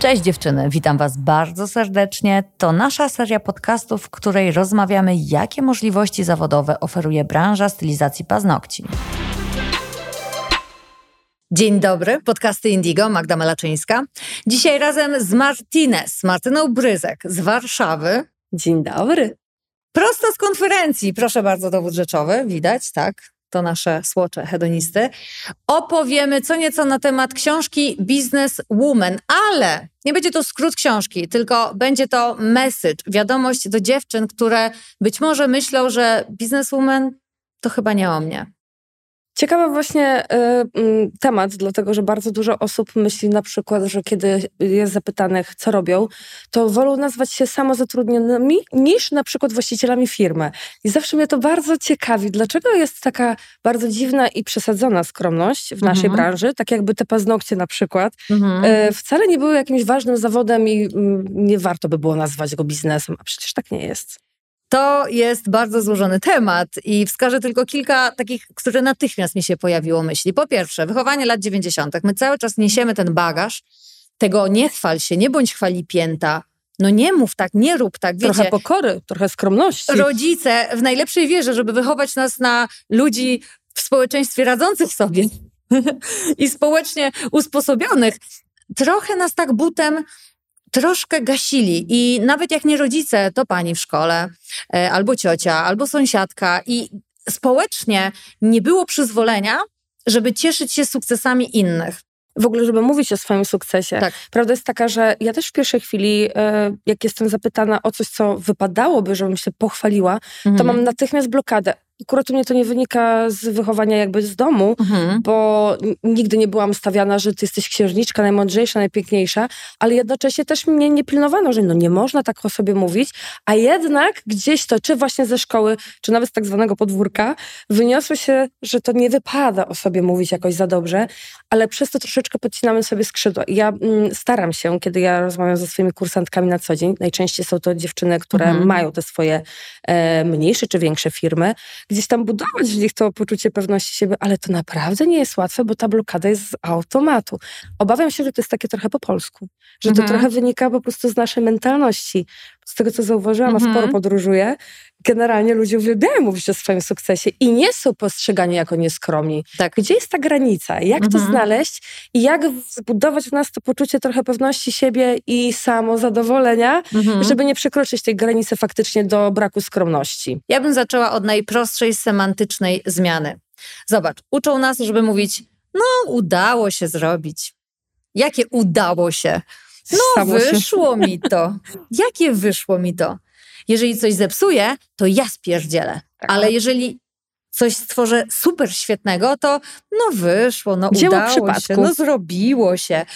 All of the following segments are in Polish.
Cześć dziewczyny, witam Was bardzo serdecznie. To nasza seria podcastów, w której rozmawiamy, jakie możliwości zawodowe oferuje branża stylizacji paznokci. Dzień dobry, podcasty Indigo, Magda Malaczyńska. Dzisiaj razem z Martinez, Martyną Bryzek z Warszawy. Dzień dobry. Prosto z konferencji, proszę bardzo, dowód rzeczowy, widać, tak? To nasze słocze hedonisty. Opowiemy co nieco na temat książki Business Woman, ale nie będzie to skrót książki, tylko będzie to message, wiadomość do dziewczyn, które być może myślą, że Woman to chyba nie o mnie. Ciekawy właśnie y, temat, dlatego że bardzo dużo osób myśli na przykład, że kiedy jest zapytanych, co robią, to wolą nazwać się samozatrudnionymi niż na przykład właścicielami firmy. I zawsze mnie to bardzo ciekawi, dlaczego jest taka bardzo dziwna i przesadzona skromność w naszej mhm. branży, tak jakby te paznokcie na przykład, mhm. y, wcale nie były jakimś ważnym zawodem i y, nie warto by było nazwać go biznesem, a przecież tak nie jest. To jest bardzo złożony temat i wskażę tylko kilka takich, które natychmiast mi się pojawiło myśli. Po pierwsze, wychowanie lat 90. My cały czas niesiemy ten bagaż tego nie chwal się, nie bądź chwali pięta, no nie mów tak, nie rób tak. Wiecie, trochę pokory, trochę skromności. Rodzice w najlepszej wierze, żeby wychować nas na ludzi w społeczeństwie radzących sobie i społecznie usposobionych, trochę nas tak butem troszkę gasili i nawet jak nie rodzice, to pani w szkole, e, albo ciocia, albo sąsiadka i społecznie nie było przyzwolenia, żeby cieszyć się sukcesami innych w ogóle, żeby mówić o swoim sukcesie. Tak. Prawda jest taka, że ja też w pierwszej chwili, e, jak jestem zapytana o coś, co wypadałoby, żebym się pochwaliła, mhm. to mam natychmiast blokadę. Akurat u mnie to nie wynika z wychowania jakby z domu, mhm. bo nigdy nie byłam stawiana, że ty jesteś księżniczka, najmądrzejsza, najpiękniejsza, ale jednocześnie też mnie nie pilnowano, że no nie można tak o sobie mówić, a jednak gdzieś to, czy właśnie ze szkoły, czy nawet z tak zwanego podwórka, wyniosło się, że to nie wypada o sobie mówić jakoś za dobrze, ale przez to troszeczkę podcinamy sobie skrzydła. I ja mm, staram się, kiedy ja rozmawiam ze swoimi kursantkami na co dzień, najczęściej są to dziewczyny, które mhm. mają te swoje e, mniejsze czy większe firmy, gdzieś tam budować w nich to poczucie pewności siebie, ale to naprawdę nie jest łatwe, bo ta blokada jest z automatu. Obawiam się, że to jest takie trochę po polsku, że mhm. to trochę wynika po prostu z naszej mentalności. Z tego, co zauważyłam, mhm. a sporo podróżuję, generalnie ludzie uwielbiają mówić o swoim sukcesie i nie są postrzegani jako nieskromni. Tak. Gdzie jest ta granica? Jak mhm. to znaleźć i jak zbudować w nas to poczucie trochę pewności siebie i samozadowolenia, mhm. żeby nie przekroczyć tej granicy faktycznie do braku skromności? Ja bym zaczęła od najprostszej semantycznej zmiany. Zobacz, uczą nas, żeby mówić, no udało się zrobić. Jakie udało się? No wyszło mi to. Jakie wyszło mi to? Jeżeli coś zepsuję, to ja spierdzielę. Tak. Ale jeżeli coś stworzę super świetnego, to no wyszło, no Dzieło udało przypadku. się, no zrobiło się.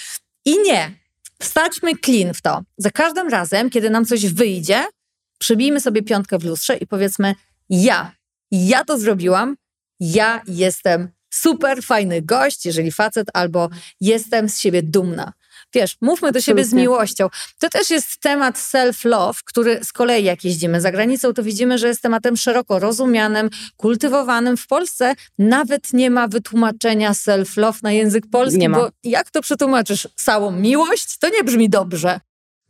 I nie. Wstaćmy clean w to. Za każdym razem, kiedy nam coś wyjdzie, przybijmy sobie piątkę w lustrze i powiedzmy ja, ja to zrobiłam, ja jestem super fajny gość, jeżeli facet, albo jestem z siebie dumna. Wiesz, mówmy do siebie z miłością. To też jest temat self-love, który z kolei jak jeździmy za granicą, to widzimy, że jest tematem szeroko rozumianym, kultywowanym. W Polsce nawet nie ma wytłumaczenia self-love na język polski, nie ma. bo jak to przetłumaczysz? Całą miłość? To nie brzmi dobrze.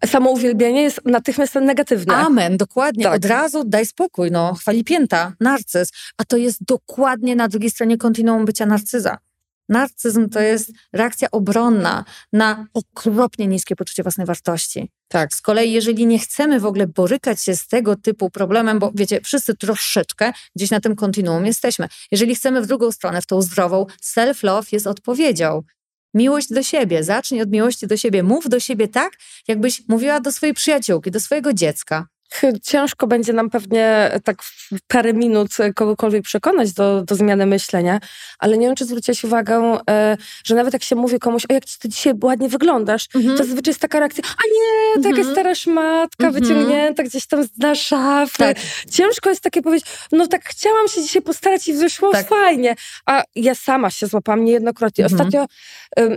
Samo uwielbienie jest natychmiast negatywne. Amen, dokładnie. Tak. Od razu daj spokój, no, chwali pięta, narcyz. A to jest dokładnie na drugiej stronie kontinuum bycia narcyza. Narcyzm to jest reakcja obronna na okropnie niskie poczucie własnej wartości. Tak. Z kolei, jeżeli nie chcemy w ogóle borykać się z tego typu problemem, bo wiecie, wszyscy troszeczkę gdzieś na tym kontinuum jesteśmy. Jeżeli chcemy w drugą stronę, w tą zdrową, self-love jest odpowiedzią. Miłość do siebie. Zacznij od miłości do siebie. Mów do siebie tak, jakbyś mówiła do swojej przyjaciółki, do swojego dziecka ciężko będzie nam pewnie tak w parę minut kogokolwiek przekonać do, do zmiany myślenia, ale nie wiem, czy zwróciłaś uwagę, e, że nawet jak się mówi komuś, o jak ty dzisiaj ładnie wyglądasz, mhm. to zazwyczaj jest taka reakcja, a nie, taka mhm. stara szmatka mhm. wyciągnięta gdzieś tam z szafy. Tak. Ciężko jest takie powiedzieć, no tak chciałam się dzisiaj postarać i wyszło tak. fajnie. A ja sama się złapałam niejednokrotnie. Mhm. Ostatnio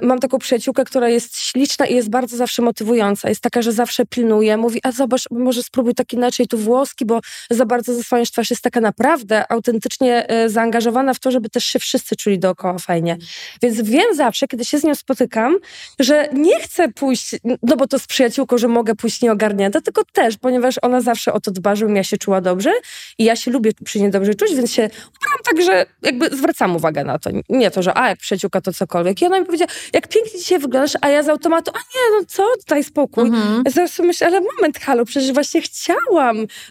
mam taką przyjaciółkę, która jest śliczna i jest bardzo zawsze motywująca. Jest taka, że zawsze pilnuje, mówi, a zobacz, może spróbuj tak inaczej, tu włoski, bo za bardzo zasłaniasz twarz. Jest taka naprawdę autentycznie e, zaangażowana w to, żeby też się wszyscy czuli dookoła fajnie. Więc wiem zawsze, kiedy się z nią spotykam, że nie chcę pójść, no bo to z przyjaciółką, że mogę pójść nieogarnięta, tylko też, ponieważ ona zawsze o to dba, żebym ja się czuła dobrze i ja się lubię przy niej dobrze czuć, więc się ubieram tak, że jakby zwracam uwagę na to. Nie to, że a, jak przyjaciółka to cokolwiek. I ona mi powiedziała, jak pięknie dzisiaj wyglądasz, a ja z automatu, a nie, no co, daj spokój. Mhm. Ja zaraz myślę, ale moment, halo, przecież właśnie chciałam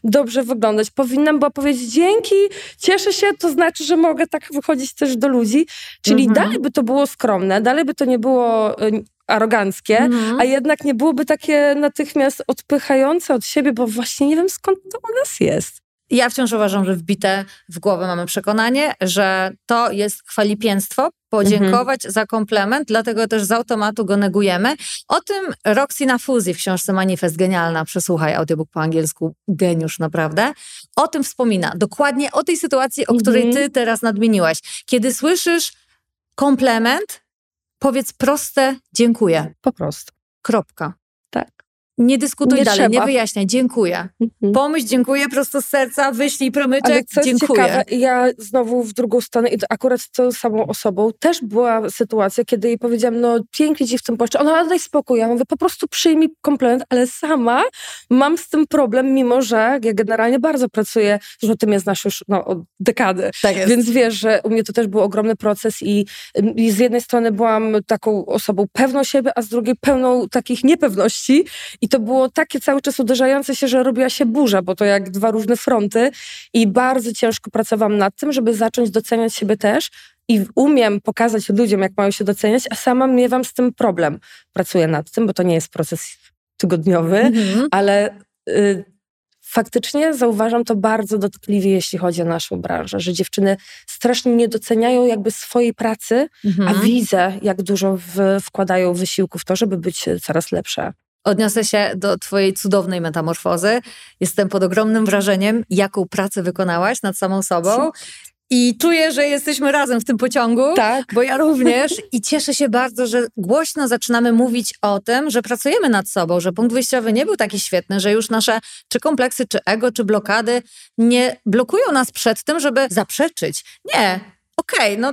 dobrze wyglądać. Powinnam była powiedzieć dzięki, cieszę się, to znaczy, że mogę tak wychodzić też do ludzi. Czyli mhm. dalej by to było skromne, dalej by to nie było y, aroganckie, mhm. a jednak nie byłoby takie natychmiast odpychające od siebie, bo właśnie nie wiem skąd to u nas jest. Ja wciąż uważam, że wbite w głowę mamy przekonanie, że to jest chwalipięstwo, podziękować mhm. za komplement, dlatego też z automatu go negujemy. O tym Roxy na fuzji w książce Manifest, genialna, przesłuchaj audiobook po angielsku, geniusz naprawdę. O tym wspomina, dokładnie o tej sytuacji, o której mhm. ty teraz nadmieniłaś. Kiedy słyszysz komplement, powiedz proste dziękuję. Po prostu. Kropka. Nie dyskutuj nie dalej, trzeba. nie wyjaśniaj. Dziękuję. Mhm. Pomyśl, dziękuję prosto z serca, wyślij promyczek, Ale co dziękuję. Ciekawe, ja znowu w drugą stronę i akurat z tą samą osobą też była sytuacja, kiedy jej powiedziałam, no pięknie ci w tym płaszczu. Ona, daj spokój. Ja mówię, po prostu przyjmij komplement, ale sama mam z tym problem, mimo że ja generalnie bardzo pracuję, że ty mnie znasz już no, od dekady. Tak jest. Więc wiesz, że u mnie to też był ogromny proces i, i z jednej strony byłam taką osobą pewną siebie, a z drugiej pełną takich niepewności i to było takie cały czas uderzające się, że robiła się burza, bo to jak dwa różne fronty i bardzo ciężko pracowałam nad tym, żeby zacząć doceniać siebie też i umiem pokazać ludziom, jak mają się doceniać, a sama miewam z tym problem. Pracuję nad tym, bo to nie jest proces tygodniowy, mhm. ale y, faktycznie zauważam to bardzo dotkliwie, jeśli chodzi o naszą branżę, że dziewczyny strasznie nie doceniają jakby swojej pracy, mhm. a widzę, jak dużo w, wkładają wysiłku w to, żeby być coraz lepsze. Odniosę się do Twojej cudownej metamorfozy. Jestem pod ogromnym wrażeniem, jaką pracę wykonałaś nad samą sobą. I czuję, że jesteśmy razem w tym pociągu, tak. bo ja również i cieszę się bardzo, że głośno zaczynamy mówić o tym, że pracujemy nad sobą, że punkt wyjściowy nie był taki świetny, że już nasze czy kompleksy, czy ego, czy blokady nie blokują nas przed tym, żeby zaprzeczyć. Nie, okej, okay, no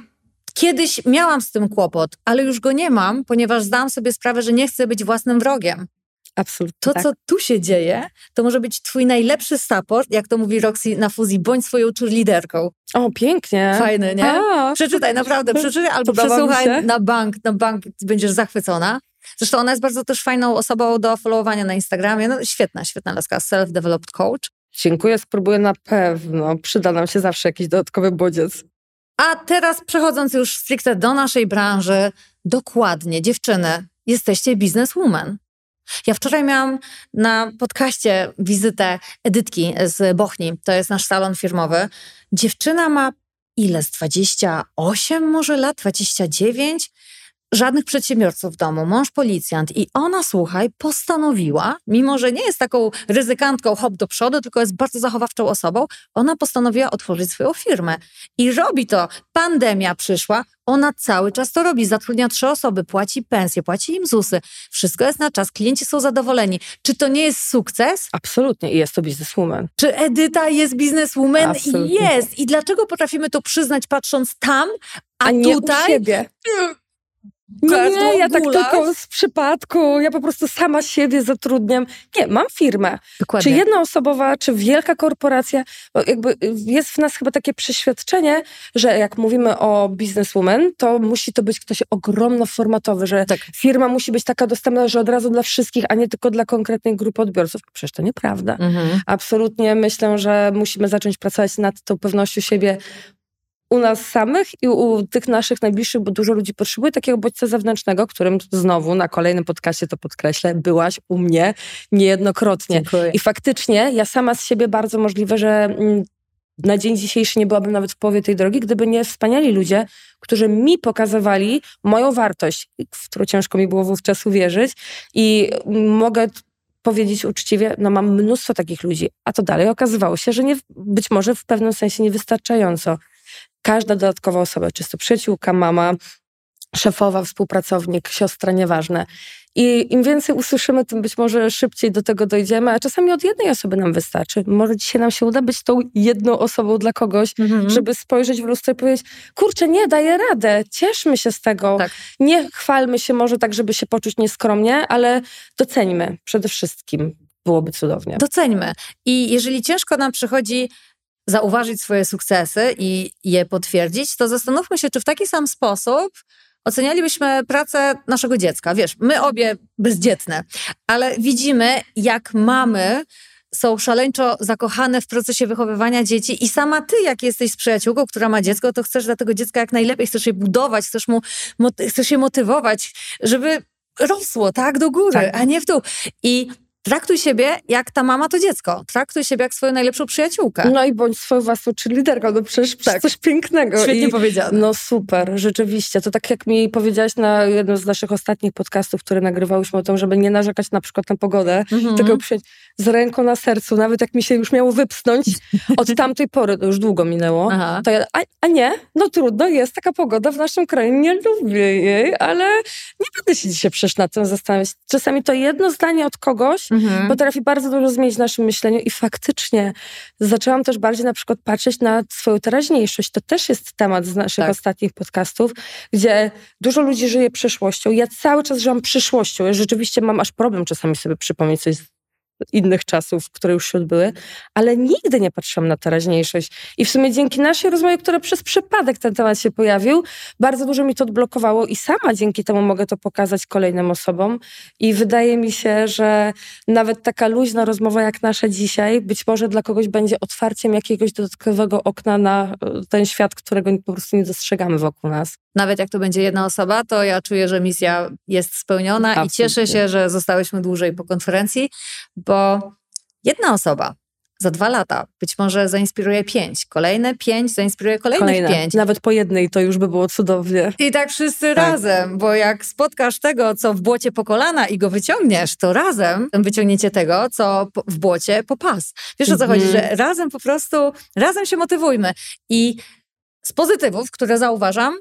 kiedyś miałam z tym kłopot, ale już go nie mam, ponieważ zdałam sobie sprawę, że nie chcę być własnym wrogiem. Absolutnie. To, tak. co tu się dzieje, to może być twój najlepszy support, jak to mówi Roxy na fuzji, bądź swoją cheerleaderką. O, pięknie. Fajny, nie? A. Przeczytaj, naprawdę, przeczytaj albo przesłuchaj na bank, na bank będziesz zachwycona. Zresztą ona jest bardzo też fajną osobą do followowania na Instagramie. No świetna, świetna laska, self-developed coach. Dziękuję, spróbuję na pewno. Przyda nam się zawsze jakiś dodatkowy bodziec. A teraz przechodząc już stricte do naszej branży, dokładnie, dziewczyny, jesteście bizneswoman. Ja wczoraj miałam na podcaście wizytę Edytki z Bochni, to jest nasz salon firmowy. Dziewczyna ma ile? Z 28 może lat? 29? żadnych przedsiębiorców w domu, mąż policjant i ona, słuchaj, postanowiła, mimo że nie jest taką ryzykantką hop do przodu, tylko jest bardzo zachowawczą osobą, ona postanowiła otworzyć swoją firmę. I robi to. Pandemia przyszła, ona cały czas to robi. Zatrudnia trzy osoby, płaci pensje, płaci im ZUSy. Wszystko jest na czas, klienci są zadowoleni. Czy to nie jest sukces? Absolutnie. I jest to bizneswoman. Czy Edyta jest bizneswoman? Absolutnie. Jest. I dlaczego potrafimy to przyznać patrząc tam, a, a nie tutaj? U siebie. Nie, nie, ja tak tylko z przypadku, ja po prostu sama siebie zatrudniam. Nie, mam firmę. Dokładnie. Czy jednoosobowa, czy wielka korporacja, jakby jest w nas chyba takie przeświadczenie, że jak mówimy o businesswoman, to musi to być ktoś ogromno formatowy, że tak. firma musi być taka dostępna, że od razu dla wszystkich, a nie tylko dla konkretnej grupy odbiorców. Przecież to nieprawda. Mhm. Absolutnie myślę, że musimy zacząć pracować nad tą pewnością siebie u nas samych i u tych naszych najbliższych, bo dużo ludzi potrzebuje takiego bodźca zewnętrznego, którym znowu na kolejnym podcaście to podkreślę, byłaś u mnie niejednokrotnie. Dziękuję. I faktycznie ja sama z siebie bardzo możliwe, że mm, na dzień dzisiejszy nie byłabym nawet w połowie tej drogi, gdyby nie wspaniali ludzie, którzy mi pokazywali moją wartość, w którą ciężko mi było wówczas uwierzyć i mogę powiedzieć uczciwie, no mam mnóstwo takich ludzi, a to dalej okazywało się, że nie, być może w pewnym sensie niewystarczająco każda dodatkowa osoba, czy to przyjaciółka, mama, szefowa, współpracownik, siostra, nieważne. I im więcej usłyszymy, tym być może szybciej do tego dojdziemy, a czasami od jednej osoby nam wystarczy. Może dzisiaj nam się uda być tą jedną osobą dla kogoś, mhm. żeby spojrzeć w lustro i powiedzieć, kurczę, nie, daję radę, cieszmy się z tego. Tak. Nie chwalmy się może tak, żeby się poczuć nieskromnie, ale doceńmy przede wszystkim. Byłoby cudownie. Doceńmy. I jeżeli ciężko nam przychodzi zauważyć swoje sukcesy i je potwierdzić, to zastanówmy się, czy w taki sam sposób ocenialibyśmy pracę naszego dziecka. Wiesz, my obie bezdzietne, ale widzimy, jak mamy są szaleńczo zakochane w procesie wychowywania dzieci i sama ty, jak jesteś z przyjaciółką, która ma dziecko, to chcesz dla tego dziecka jak najlepiej, chcesz je budować, chcesz, mu, chcesz je motywować, żeby rosło, tak, do góry, tak. a nie w dół. I Traktuj siebie jak ta mama to dziecko. Traktuj siebie jak swoją najlepszą przyjaciółkę. No i bądź swoją własną liderką, no przecież tak. coś pięknego. Świetnie I, powiedziane. No super, rzeczywiście. To tak jak mi powiedziałaś na jednym z naszych ostatnich podcastów, które nagrywałyśmy o tym, żeby nie narzekać na przykład na pogodę, mhm. tylko przyjąć z ręką na sercu, nawet jak mi się już miało wypsnąć od tamtej pory, to już długo minęło, Aha. to ja, a, a, nie, no trudno, jest taka pogoda w naszym kraju, nie lubię jej, ale nie będę się dzisiaj przecież nad tym zastanawiać. Czasami to jedno zdanie od kogoś mhm. potrafi bardzo dużo zmienić w naszym myśleniu i faktycznie zaczęłam też bardziej na przykład patrzeć na swoją teraźniejszość. To też jest temat z naszych tak. ostatnich podcastów, gdzie dużo ludzi żyje przyszłością. Ja cały czas żyłam przyszłością. Ja rzeczywiście mam aż problem czasami sobie przypomnieć coś innych czasów, które już się odbyły, ale nigdy nie patrzyłam na teraźniejszość. I w sumie dzięki naszej rozmowie, która przez przypadek ten temat się pojawił, bardzo dużo mi to odblokowało i sama dzięki temu mogę to pokazać kolejnym osobom. I wydaje mi się, że nawet taka luźna rozmowa jak nasza dzisiaj, być może dla kogoś będzie otwarciem jakiegoś dodatkowego okna na e, ten świat, którego po prostu nie dostrzegamy wokół nas nawet jak to będzie jedna osoba, to ja czuję, że misja jest spełniona Absolutnie. i cieszę się, że zostałyśmy dłużej po konferencji, bo jedna osoba za dwa lata być może zainspiruje pięć, kolejne pięć zainspiruje kolejnych kolejne. pięć. Nawet po jednej to już by było cudownie. I tak wszyscy tak. razem, bo jak spotkasz tego, co w błocie po kolana i go wyciągniesz, to razem wyciągniecie tego, co w błocie po pas. Wiesz o co chodzi, mhm. że razem po prostu, razem się motywujmy. I z pozytywów, które zauważam,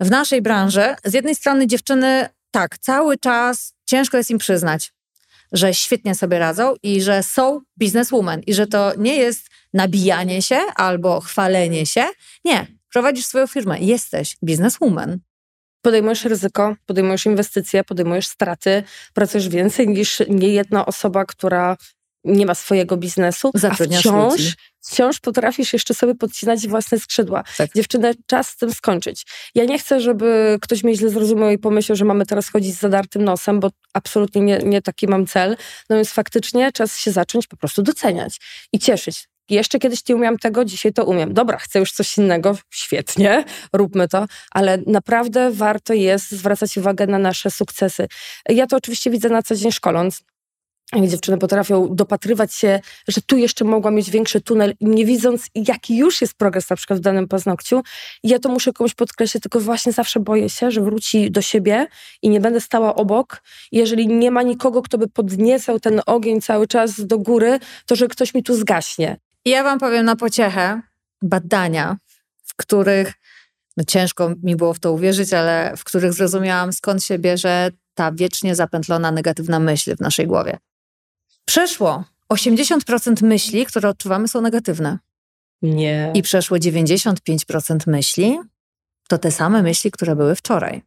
w naszej branży, z jednej strony dziewczyny, tak, cały czas ciężko jest im przyznać, że świetnie sobie radzą i że są bizneswoman i że to nie jest nabijanie się albo chwalenie się. Nie, prowadzisz swoją firmę, jesteś bizneswoman. Podejmujesz ryzyko, podejmujesz inwestycje, podejmujesz straty, pracujesz więcej niż niejedna osoba, która nie ma swojego biznesu, Zatrudniasz a wciąż, ludzi. wciąż potrafisz jeszcze sobie podcinać własne skrzydła. Tak. Dziewczynę, czas z tym skończyć. Ja nie chcę, żeby ktoś mnie źle zrozumiał i pomyślał, że mamy teraz chodzić z zadartym nosem, bo absolutnie nie, nie taki mam cel. No więc faktycznie czas się zacząć po prostu doceniać i cieszyć. Jeszcze kiedyś nie umiałam tego, dzisiaj to umiem. Dobra, chcę już coś innego, świetnie, róbmy to, ale naprawdę warto jest zwracać uwagę na nasze sukcesy. Ja to oczywiście widzę na co dzień szkoląc dziewczyny potrafią dopatrywać się, że tu jeszcze mogła mieć większy tunel, nie widząc, jaki już jest progres na przykład w danym paznokciu. I ja to muszę komuś podkreślić, tylko właśnie zawsze boję się, że wróci do siebie i nie będę stała obok. Jeżeli nie ma nikogo, kto by podniecał ten ogień cały czas do góry, to że ktoś mi tu zgaśnie. Ja wam powiem na pociechę badania, w których no ciężko mi było w to uwierzyć, ale w których zrozumiałam skąd się bierze ta wiecznie zapętlona negatywna myśl w naszej głowie. Przeszło 80% myśli, które odczuwamy, są negatywne. Nie. I przeszło 95% myśli to te same myśli, które były wczoraj.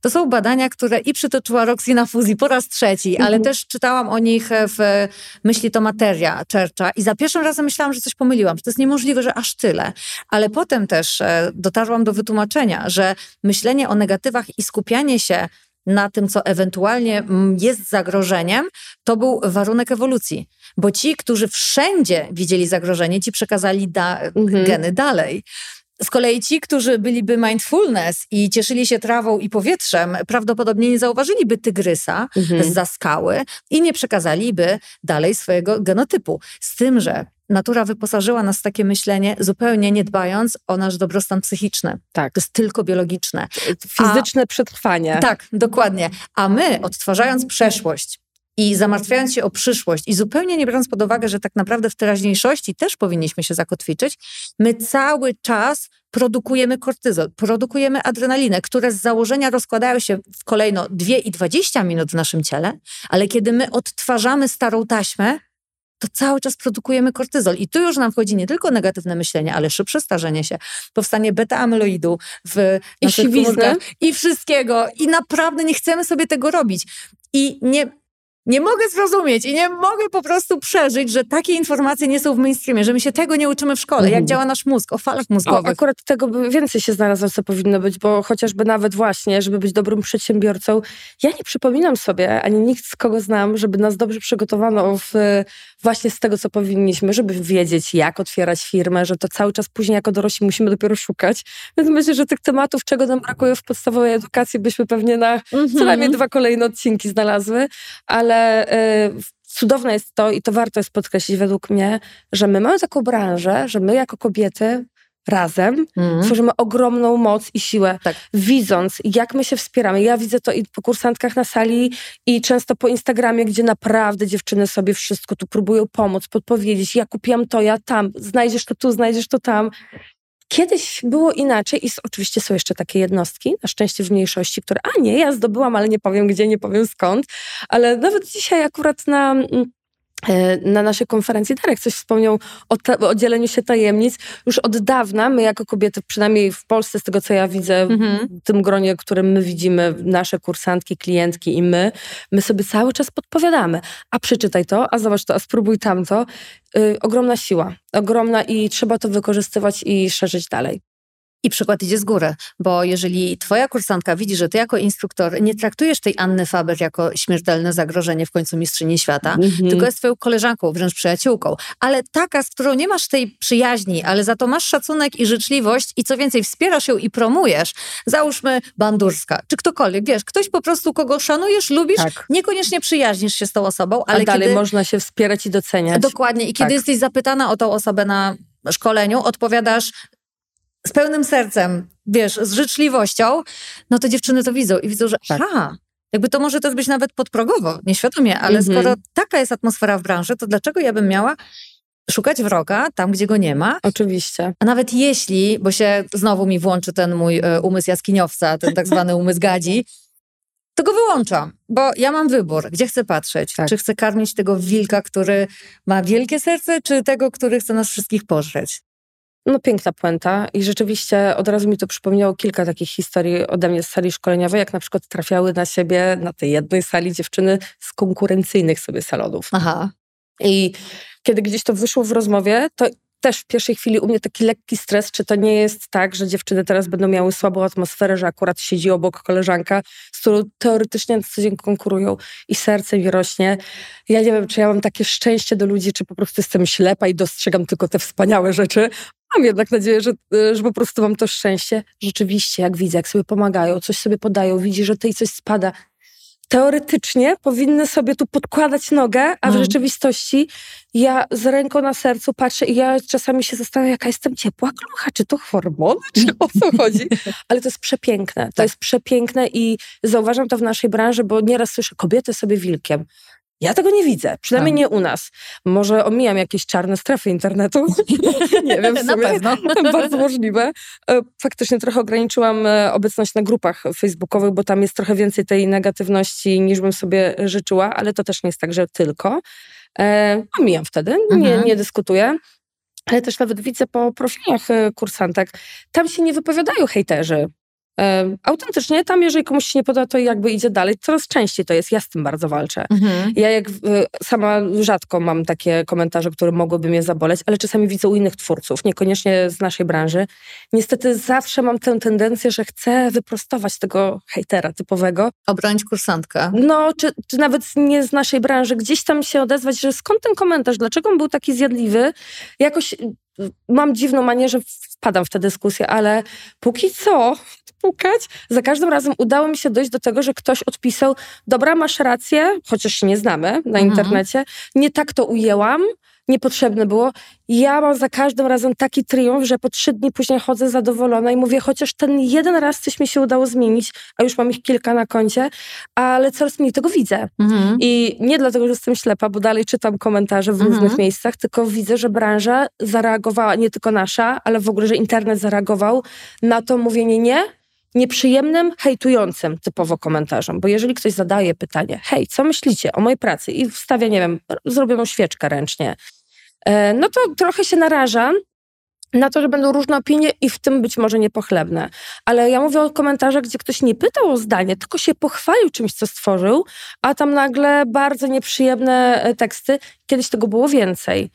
To są badania, które i przytoczyła Roxy na fuzji po raz trzeci, ale mhm. też czytałam o nich w Myśli to materia Churcha i za pierwszym razem myślałam, że coś pomyliłam, że to jest niemożliwe, że aż tyle. Ale potem też e, dotarłam do wytłumaczenia, że myślenie o negatywach i skupianie się na tym, co ewentualnie mm, jest zagrożeniem, to był warunek ewolucji. Bo ci, którzy wszędzie widzieli zagrożenie, ci przekazali da mhm. geny dalej. Z kolei ci, którzy byliby mindfulness i cieszyli się trawą i powietrzem, prawdopodobnie nie zauważyliby tygrysa mhm. za skały i nie przekazaliby dalej swojego genotypu. Z tym, że natura wyposażyła nas w takie myślenie, zupełnie nie dbając o nasz dobrostan psychiczny. Tak. To jest tylko biologiczne. Fizyczne A, przetrwanie. Tak, dokładnie. A my, odtwarzając przeszłość, i zamartwiając się o przyszłość i zupełnie nie biorąc pod uwagę, że tak naprawdę w teraźniejszości też powinniśmy się zakotwiczyć, my cały czas produkujemy kortyzol, produkujemy adrenalinę, które z założenia rozkładają się w kolejno 2 i 20 minut w naszym ciele, ale kiedy my odtwarzamy starą taśmę, to cały czas produkujemy kortyzol. I tu już nam wchodzi nie tylko negatywne myślenie, ale szybsze starzenie się, powstanie beta-amyloidu w I naszych komórkach i wszystkiego. I naprawdę nie chcemy sobie tego robić. I nie, nie mogę zrozumieć i nie mogę po prostu przeżyć, że takie informacje nie są w mainstreamie, że my się tego nie uczymy w szkole, jak mhm. działa nasz mózg, o falach mózgowych. O, akurat tego by więcej się znalazło, co powinno być, bo chociażby nawet właśnie, żeby być dobrym przedsiębiorcą, ja nie przypominam sobie, ani nikt z kogo znam, żeby nas dobrze przygotowano w, właśnie z tego, co powinniśmy, żeby wiedzieć, jak otwierać firmę, że to cały czas później jako dorośli musimy dopiero szukać. Więc myślę, że tych tematów, czego nam brakuje w podstawowej edukacji, byśmy pewnie na mhm. co najmniej dwa kolejne odcinki znalazły, ale ale y, cudowne jest to i to warto jest podkreślić według mnie, że my mamy taką branżę, że my jako kobiety razem mm. tworzymy ogromną moc i siłę, tak. widząc jak my się wspieramy. Ja widzę to i po kursantkach na sali i często po Instagramie, gdzie naprawdę dziewczyny sobie wszystko tu próbują pomóc, podpowiedzieć. Ja kupiłam to, ja tam, znajdziesz to tu, znajdziesz to tam. Kiedyś było inaczej i oczywiście są jeszcze takie jednostki, na szczęście w mniejszości, które, a nie, ja zdobyłam, ale nie powiem gdzie, nie powiem skąd, ale nawet dzisiaj akurat na mm, na naszej konferencji Darek coś wspomniał o, ta, o, dzieleniu się tajemnic. Już od dawna my jako kobiety, przynajmniej w Polsce, z tego co ja widzę, mhm. w tym gronie, którym my widzimy, nasze kursantki, klientki i my, my sobie cały czas podpowiadamy. A przeczytaj to, a zobacz to, a spróbuj tamto. Yy, ogromna siła, ogromna i trzeba to wykorzystywać i szerzyć dalej. I przykład idzie z góry, bo jeżeli twoja kursantka widzi, że ty jako instruktor nie traktujesz tej Anny Faber jako śmiertelne zagrożenie w końcu mistrzyni świata, mm -hmm. tylko jest twoją koleżanką, wręcz przyjaciółką, ale taka, z którą nie masz tej przyjaźni, ale za to masz szacunek i życzliwość i co więcej wspierasz ją i promujesz, załóżmy Bandurska, czy ktokolwiek, wiesz, ktoś po prostu, kogo szanujesz, lubisz, tak. niekoniecznie przyjaźnisz się z tą osobą, ale A dalej kiedy... można się wspierać i doceniać. Dokładnie. I kiedy tak. jesteś zapytana o tą osobę na szkoleniu, odpowiadasz z pełnym sercem, wiesz, z życzliwością, no to dziewczyny to widzą i widzą, że tak. aha, jakby to może też być nawet podprogowo, nieświadomie, ale mhm. skoro taka jest atmosfera w branży, to dlaczego ja bym miała szukać wroga tam, gdzie go nie ma. Oczywiście. A nawet jeśli, bo się znowu mi włączy ten mój e, umysł jaskiniowca, ten tak zwany umysł gadzi, to go wyłączam, bo ja mam wybór, gdzie chcę patrzeć. Tak. Czy chcę karmić tego wilka, który ma wielkie serce, czy tego, który chce nas wszystkich pożreć. No piękna puenta i rzeczywiście od razu mi to przypomniało kilka takich historii ode mnie z sali szkoleniowej, jak na przykład trafiały na siebie na tej jednej sali dziewczyny z konkurencyjnych sobie salonów. Aha. I kiedy gdzieś to wyszło w rozmowie, to też w pierwszej chwili u mnie taki lekki stres, czy to nie jest tak, że dziewczyny teraz będą miały słabą atmosferę, że akurat siedzi obok koleżanka, z którą teoretycznie na co dzień konkurują i serce mi rośnie. Ja nie wiem, czy ja mam takie szczęście do ludzi, czy po prostu jestem ślepa i dostrzegam tylko te wspaniałe rzeczy. Mam jednak nadzieję, że, że po prostu mam to szczęście. Rzeczywiście, jak widzę, jak sobie pomagają, coś sobie podają, widzi, że tej coś spada, teoretycznie powinny sobie tu podkładać nogę, a w mm. rzeczywistości ja z ręką na sercu patrzę i ja czasami się zastanawiam, jaka jestem ciepła klucha, czy to hormony, czy o co chodzi. Ale to jest przepiękne. To tak. jest przepiękne i zauważam to w naszej branży, bo nieraz słyszę kobiety sobie wilkiem. Ja tego nie widzę, przynajmniej tak. nie u nas. Może omijam jakieś czarne strefy internetu. nie wiem, w sumie. Na pewno. Bardzo możliwe. E, faktycznie trochę ograniczyłam e, obecność na grupach facebookowych, bo tam jest trochę więcej tej negatywności niż bym sobie życzyła, ale to też nie jest tak, że tylko. E, omijam wtedy, nie, mhm. nie dyskutuję. Ale też nawet widzę po profilach e, kursantek, tam się nie wypowiadają hejterzy autentycznie tam, jeżeli komuś się nie podoba, to jakby idzie dalej. Coraz częściej to jest, ja z tym bardzo walczę. Mhm. Ja jak sama rzadko mam takie komentarze, które mogłyby mnie zaboleć, ale czasami widzę u innych twórców, niekoniecznie z naszej branży. Niestety zawsze mam tę tendencję, że chcę wyprostować tego hejtera typowego. Obronić kursantkę. No, czy, czy nawet nie z naszej branży, gdzieś tam się odezwać, że skąd ten komentarz, dlaczego on był taki zjadliwy? Jakoś mam dziwną manię, że wpadam w tę dyskusję, ale póki co pukać. Za każdym razem udało mi się dojść do tego, że ktoś odpisał, dobra, masz rację, chociaż się nie znamy na mhm. internecie, nie tak to ujęłam, niepotrzebne było. Ja mam za każdym razem taki triumf, że po trzy dni później chodzę zadowolona i mówię, chociaż ten jeden raz coś mi się udało zmienić, a już mam ich kilka na koncie, ale coraz mniej tego widzę. Mhm. I nie dlatego, że jestem ślepa, bo dalej czytam komentarze w mhm. różnych miejscach, tylko widzę, że branża zareagowała, nie tylko nasza, ale w ogóle, że internet zareagował na to mówienie nie, nieprzyjemnym, hejtującym typowo komentarzom. Bo jeżeli ktoś zadaje pytanie, hej, co myślicie o mojej pracy i wstawia, nie wiem, zrobioną świeczkę ręcznie, e, no to trochę się naraża na to, że będą różne opinie i w tym być może niepochlebne. Ale ja mówię o komentarzach, gdzie ktoś nie pytał o zdanie, tylko się pochwalił czymś, co stworzył, a tam nagle bardzo nieprzyjemne e, teksty. Kiedyś tego było więcej.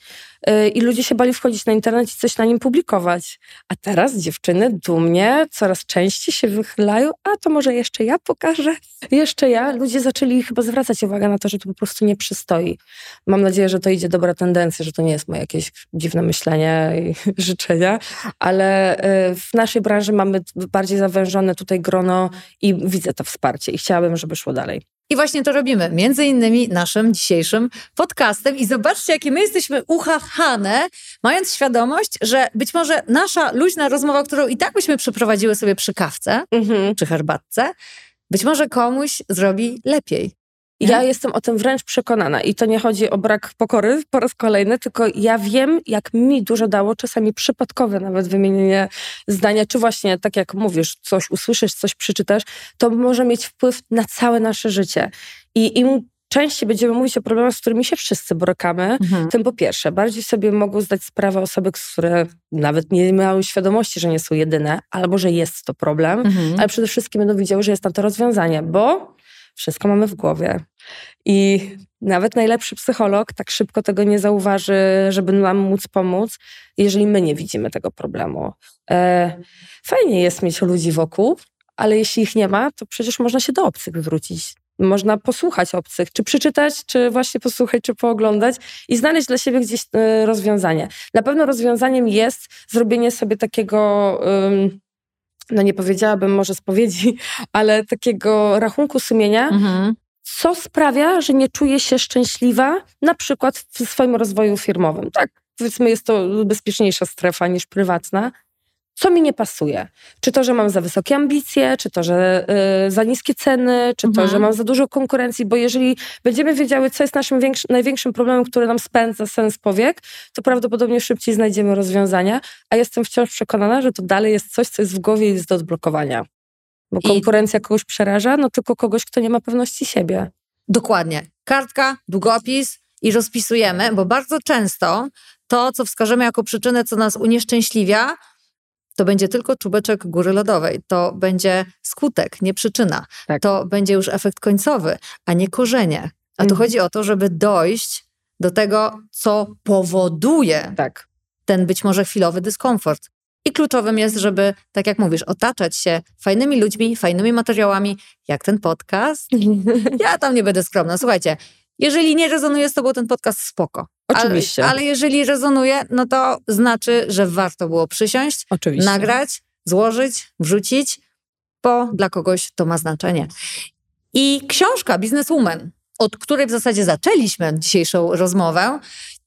Y, i ludzie się bali wchodzić na internet i coś na nim publikować. A teraz dziewczyny dumnie coraz częściej się wychylają, a to może jeszcze ja pokażę, jeszcze ja. Ludzie zaczęli chyba zwracać uwagę na to, że to po prostu nie przystoi. Mam nadzieję, że to idzie dobra tendencja, że to nie jest moje jakieś dziwne myślenie i życzenia, ale y, w naszej branży mamy bardziej zawężone tutaj grono i widzę to wsparcie i chciałabym, żeby szło dalej. I właśnie to robimy, między innymi naszym dzisiejszym podcastem. I zobaczcie, jakie my jesteśmy uchachane, mając świadomość, że być może nasza luźna rozmowa, którą i tak byśmy przeprowadziły sobie przy kawce, mhm. przy herbatce, być może komuś zrobi lepiej. Ja jestem o tym wręcz przekonana i to nie chodzi o brak pokory po raz kolejny, tylko ja wiem, jak mi dużo dało, czasami przypadkowe nawet wymienienie zdania, czy właśnie tak jak mówisz, coś usłyszysz, coś przeczytasz, to może mieć wpływ na całe nasze życie. I im częściej będziemy mówić o problemach, z którymi się wszyscy borykamy, mhm. tym po pierwsze, bardziej sobie mogą zdać sprawę osoby, które nawet nie miały świadomości, że nie są jedyne, albo że jest to problem, mhm. ale przede wszystkim będą widziały, że jest na to rozwiązanie, bo wszystko mamy w głowie. I nawet najlepszy psycholog tak szybko tego nie zauważy, żeby nam móc pomóc, jeżeli my nie widzimy tego problemu. E, fajnie jest mieć ludzi wokół, ale jeśli ich nie ma, to przecież można się do obcych zwrócić. Można posłuchać obcych, czy przeczytać, czy właśnie posłuchać, czy pooglądać i znaleźć dla siebie gdzieś e, rozwiązanie. Na pewno rozwiązaniem jest zrobienie sobie takiego no nie powiedziałabym może spowiedzi, ale takiego rachunku sumienia, mhm. co sprawia, że nie czuję się szczęśliwa, na przykład w swoim rozwoju firmowym. Tak, powiedzmy, jest to bezpieczniejsza strefa niż prywatna, co mi nie pasuje. Czy to, że mam za wysokie ambicje, czy to, że y, za niskie ceny, czy mhm. to, że mam za dużo konkurencji, bo jeżeli będziemy wiedziały, co jest naszym największym problemem, który nam spędza sens powiek, to prawdopodobnie szybciej znajdziemy rozwiązania, a jestem wciąż przekonana, że to dalej jest coś, co jest w głowie i jest do odblokowania. Bo I... konkurencja kogoś przeraża, no tylko kogoś, kto nie ma pewności siebie. Dokładnie. Kartka, długopis i rozpisujemy, bo bardzo często to, co wskażemy jako przyczynę, co nas unieszczęśliwia, to będzie tylko czubeczek góry lodowej. To będzie skutek, nie przyczyna. Tak. To będzie już efekt końcowy, a nie korzenie. A tu mhm. chodzi o to, żeby dojść do tego, co powoduje tak. ten być może chwilowy dyskomfort. I kluczowym jest, żeby, tak jak mówisz, otaczać się fajnymi ludźmi, fajnymi materiałami, jak ten podcast. Ja tam nie będę skromna. Słuchajcie, jeżeli nie rezonuje z tobą ten podcast, spoko. Oczywiście. Ale, ale jeżeli rezonuje, no to znaczy, że warto było przysiąść, Oczywiście. nagrać, złożyć, wrzucić, bo dla kogoś to ma znaczenie. I książka Businesswoman, od której w zasadzie zaczęliśmy dzisiejszą rozmowę,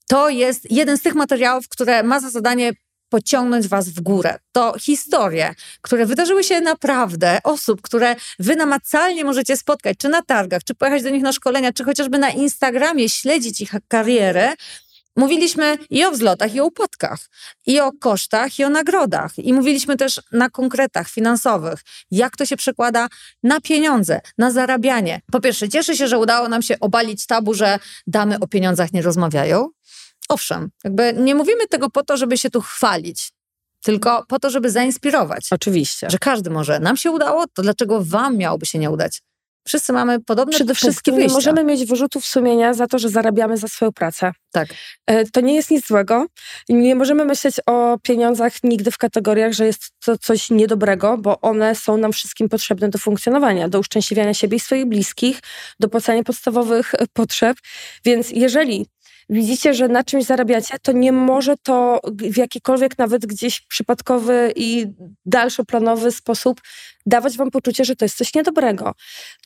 to jest jeden z tych materiałów, które ma za zadanie pociągnąć was w górę. To historie, które wydarzyły się naprawdę, osób, które wy namacalnie możecie spotkać, czy na targach, czy pojechać do nich na szkolenia, czy chociażby na Instagramie śledzić ich karierę. Mówiliśmy i o wzlotach, i o upadkach, i o kosztach, i o nagrodach. I mówiliśmy też na konkretach finansowych, jak to się przekłada na pieniądze, na zarabianie. Po pierwsze, cieszę się, że udało nam się obalić tabu, że damy o pieniądzach nie rozmawiają. Owszem, jakby nie mówimy tego po to, żeby się tu chwalić, tylko po to, żeby zainspirować. Oczywiście. Że każdy może. Nam się udało, to dlaczego wam miałoby się nie udać? Wszyscy mamy podobne Przede wszystkim nie możemy mieć wyrzutów sumienia za to, że zarabiamy za swoją pracę. Tak. E, to nie jest nic złego. Nie możemy myśleć o pieniądzach nigdy w kategoriach, że jest to coś niedobrego, bo one są nam wszystkim potrzebne do funkcjonowania, do uszczęśliwiania siebie i swoich bliskich, do płacenia podstawowych potrzeb. Więc jeżeli widzicie, że na czymś zarabiacie, to nie może to w jakikolwiek nawet gdzieś przypadkowy i dalszoplanowy sposób dawać wam poczucie, że to jest coś niedobrego.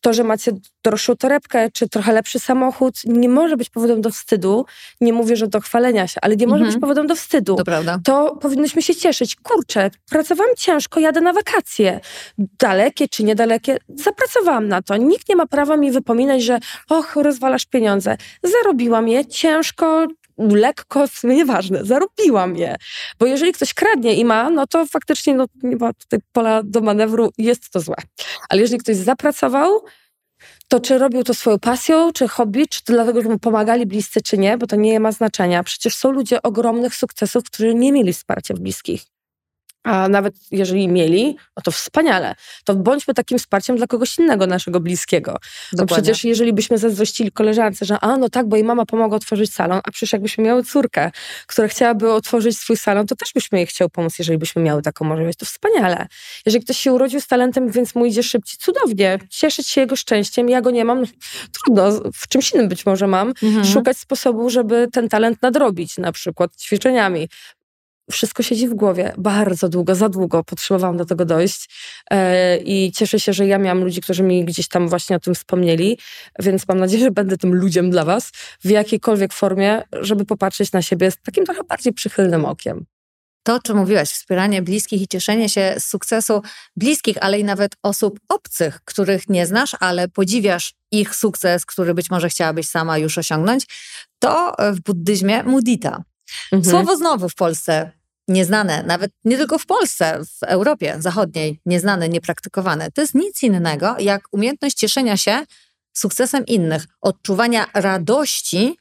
To, że macie droższą torebkę czy trochę lepszy samochód, nie może być powodem do wstydu. Nie mówię, że do chwalenia się, ale nie może mhm. być powodem do wstydu. To prawda. To powinnyśmy się cieszyć. Kurczę, pracowałam ciężko, jadę na wakacje. Dalekie czy niedalekie, zapracowałam na to. Nikt nie ma prawa mi wypominać, że och, rozwalasz pieniądze. Zarobiłam je ciężko, lekko, w sumie nieważne, zarobiłam je. Bo jeżeli ktoś kradnie i ma, no to faktycznie no, nie ma tutaj pola do manewru, jest to złe. Ale jeżeli ktoś zapracował, to czy robił to swoją pasją, czy hobby, czy to dlatego, że mu pomagali bliscy, czy nie, bo to nie ma znaczenia. Przecież są ludzie ogromnych sukcesów, którzy nie mieli wsparcia w bliskich. A nawet jeżeli mieli, no to wspaniale. To bądźmy takim wsparciem dla kogoś innego, naszego bliskiego. Bo przecież jeżeli byśmy zazdrościli koleżance, że a no tak, bo jej mama pomogła otworzyć salon, a przecież jakbyśmy miały córkę, która chciałaby otworzyć swój salon, to też byśmy jej chciał pomóc, jeżeli byśmy miały taką możliwość. To wspaniale. Jeżeli ktoś się urodził z talentem, więc mu idzie szybciej, cudownie. Cieszyć się jego szczęściem. Ja go nie mam, no, trudno, w czymś innym być może mam. Mhm. Szukać sposobu, żeby ten talent nadrobić, na przykład ćwiczeniami, wszystko siedzi w głowie. Bardzo długo, za długo potrzebowałam do tego dojść e, i cieszę się, że ja miałam ludzi, którzy mi gdzieś tam właśnie o tym wspomnieli, więc mam nadzieję, że będę tym ludziem dla was w jakiejkolwiek formie, żeby popatrzeć na siebie z takim trochę bardziej przychylnym okiem. To, o czym mówiłaś, wspieranie bliskich i cieszenie się z sukcesu bliskich, ale i nawet osób obcych, których nie znasz, ale podziwiasz ich sukces, który być może chciałabyś sama już osiągnąć, to w buddyzmie mudita. Mhm. Słowo znowu w Polsce nieznane, nawet nie tylko w Polsce, w Europie Zachodniej, nieznane, niepraktykowane. To jest nic innego jak umiejętność cieszenia się sukcesem innych, odczuwania radości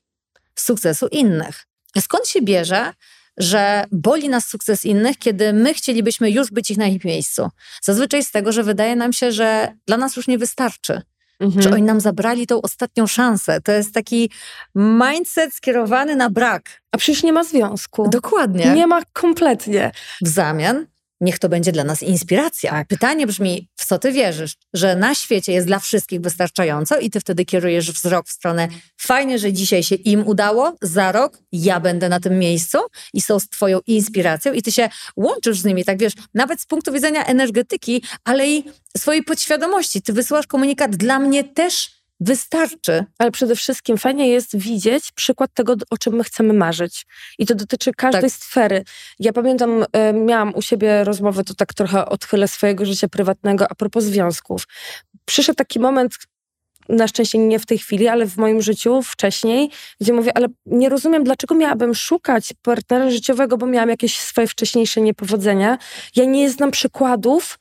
z sukcesu innych. Skąd się bierze, że boli nas sukces innych, kiedy my chcielibyśmy już być ich na ich miejscu? Zazwyczaj z tego, że wydaje nam się, że dla nas już nie wystarczy Mhm. Że oni nam zabrali tą ostatnią szansę. To jest taki mindset skierowany na brak. A przecież nie ma związku. Dokładnie. Nie ma kompletnie. W zamian niech to będzie dla nas inspiracja. Tak. Pytanie brzmi, w co ty wierzysz? Że na świecie jest dla wszystkich wystarczająco i ty wtedy kierujesz wzrok w stronę fajnie, że dzisiaj się im udało, za rok ja będę na tym miejscu i są z twoją inspiracją i ty się łączysz z nimi, tak wiesz, nawet z punktu widzenia energetyki, ale i swojej podświadomości. Ty wysyłasz komunikat, dla mnie też wystarczy. Ale przede wszystkim fajnie jest widzieć przykład tego, o czym my chcemy marzyć. I to dotyczy każdej tak. sfery. Ja pamiętam, e, miałam u siebie rozmowę, to tak trochę odchylę swojego życia prywatnego a propos związków. Przyszedł taki moment, na szczęście nie w tej chwili, ale w moim życiu wcześniej, gdzie mówię, ale nie rozumiem, dlaczego miałabym szukać partnera życiowego, bo miałam jakieś swoje wcześniejsze niepowodzenia. Ja nie znam przykładów,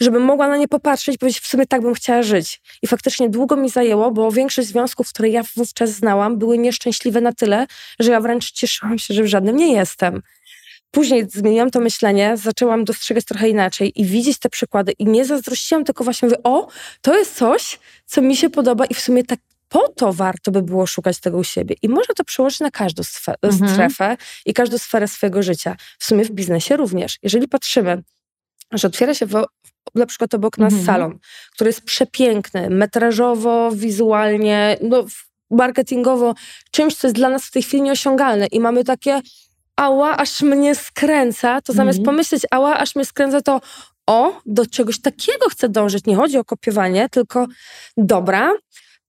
żebym mogła na nie popatrzeć, powiedzieć, w sumie tak bym chciała żyć. I faktycznie długo mi zajęło, bo większość związków, które ja wówczas znałam, były nieszczęśliwe na tyle, że ja wręcz cieszyłam się, że w żadnym nie jestem. Później zmieniłam to myślenie, zaczęłam dostrzegać trochę inaczej i widzieć te przykłady i nie zazdrościłam, tylko właśnie mówię, o, to jest coś, co mi się podoba i w sumie tak po to warto by było szukać tego u siebie. I można to przełożyć na każdą mhm. strefę i każdą sferę swojego życia. W sumie w biznesie również. Jeżeli patrzymy, że otwiera się na przykład obok nas mhm. salon, który jest przepiękny, metrażowo, wizualnie, no, marketingowo, czymś, co jest dla nas w tej chwili nieosiągalne i mamy takie ała, aż mnie skręca, to zamiast mhm. pomyśleć ała, aż mnie skręca, to o, do czegoś takiego chcę dążyć. Nie chodzi o kopiowanie, tylko dobra,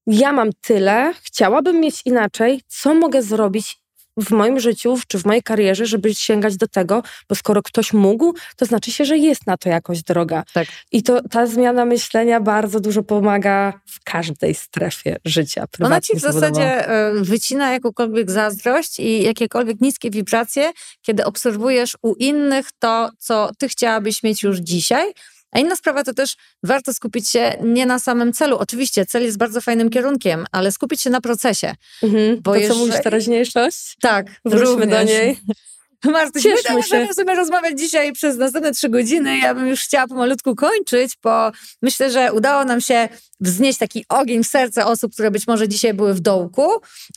ja mam tyle, chciałabym mieć inaczej, co mogę zrobić w moim życiu czy w mojej karierze, żeby sięgać do tego, bo skoro ktoś mógł, to znaczy się, że jest na to jakoś droga. Tak. I to ta zmiana myślenia bardzo dużo pomaga w każdej strefie życia. Ona ci w zasadzie e, wycina jakąkolwiek zazdrość i jakiekolwiek niskie wibracje, kiedy obserwujesz u innych to, co ty chciałabyś mieć już dzisiaj, a inna sprawa to też warto skupić się nie na samym celu. Oczywiście cel jest bardzo fajnym kierunkiem, ale skupić się na procesie. Mhm, bo to jeszcze... co mówisz, teraźniejszość? Tak, wróćmy do niej. Marty, my możemy sobie rozmawiać dzisiaj przez następne trzy godziny. Ja bym już chciała pomalutku kończyć, bo myślę, że udało nam się wznieść taki ogień w serce osób, które być może dzisiaj były w dołku,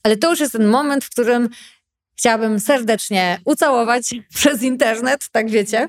ale to już jest ten moment, w którym chciałabym serdecznie ucałować przez internet, tak wiecie,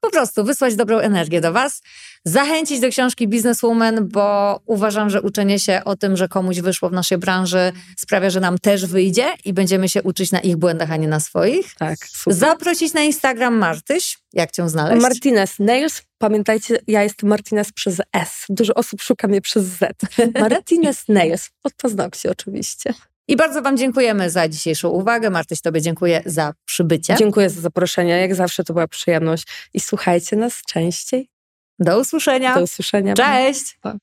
po prostu wysłać dobrą energię do Was, zachęcić do książki Businesswoman, bo uważam, że uczenie się o tym, że komuś wyszło w naszej branży sprawia, że nam też wyjdzie i będziemy się uczyć na ich błędach, a nie na swoich. Tak, super. Zaprosić na Instagram Martyś. Jak cię znaleźć? Martinez Nails. Pamiętajcie, ja jestem Martinez przez S. Dużo osób szuka mnie przez Z. Martinez Nails. Od paznokci oczywiście. I bardzo Wam dziękujemy za dzisiejszą uwagę. Martyś, Tobie dziękuję za przybycie. Dziękuję za zaproszenie. Jak zawsze to była przyjemność. I słuchajcie nas częściej. Do usłyszenia. Do usłyszenia. Cześć. Pa.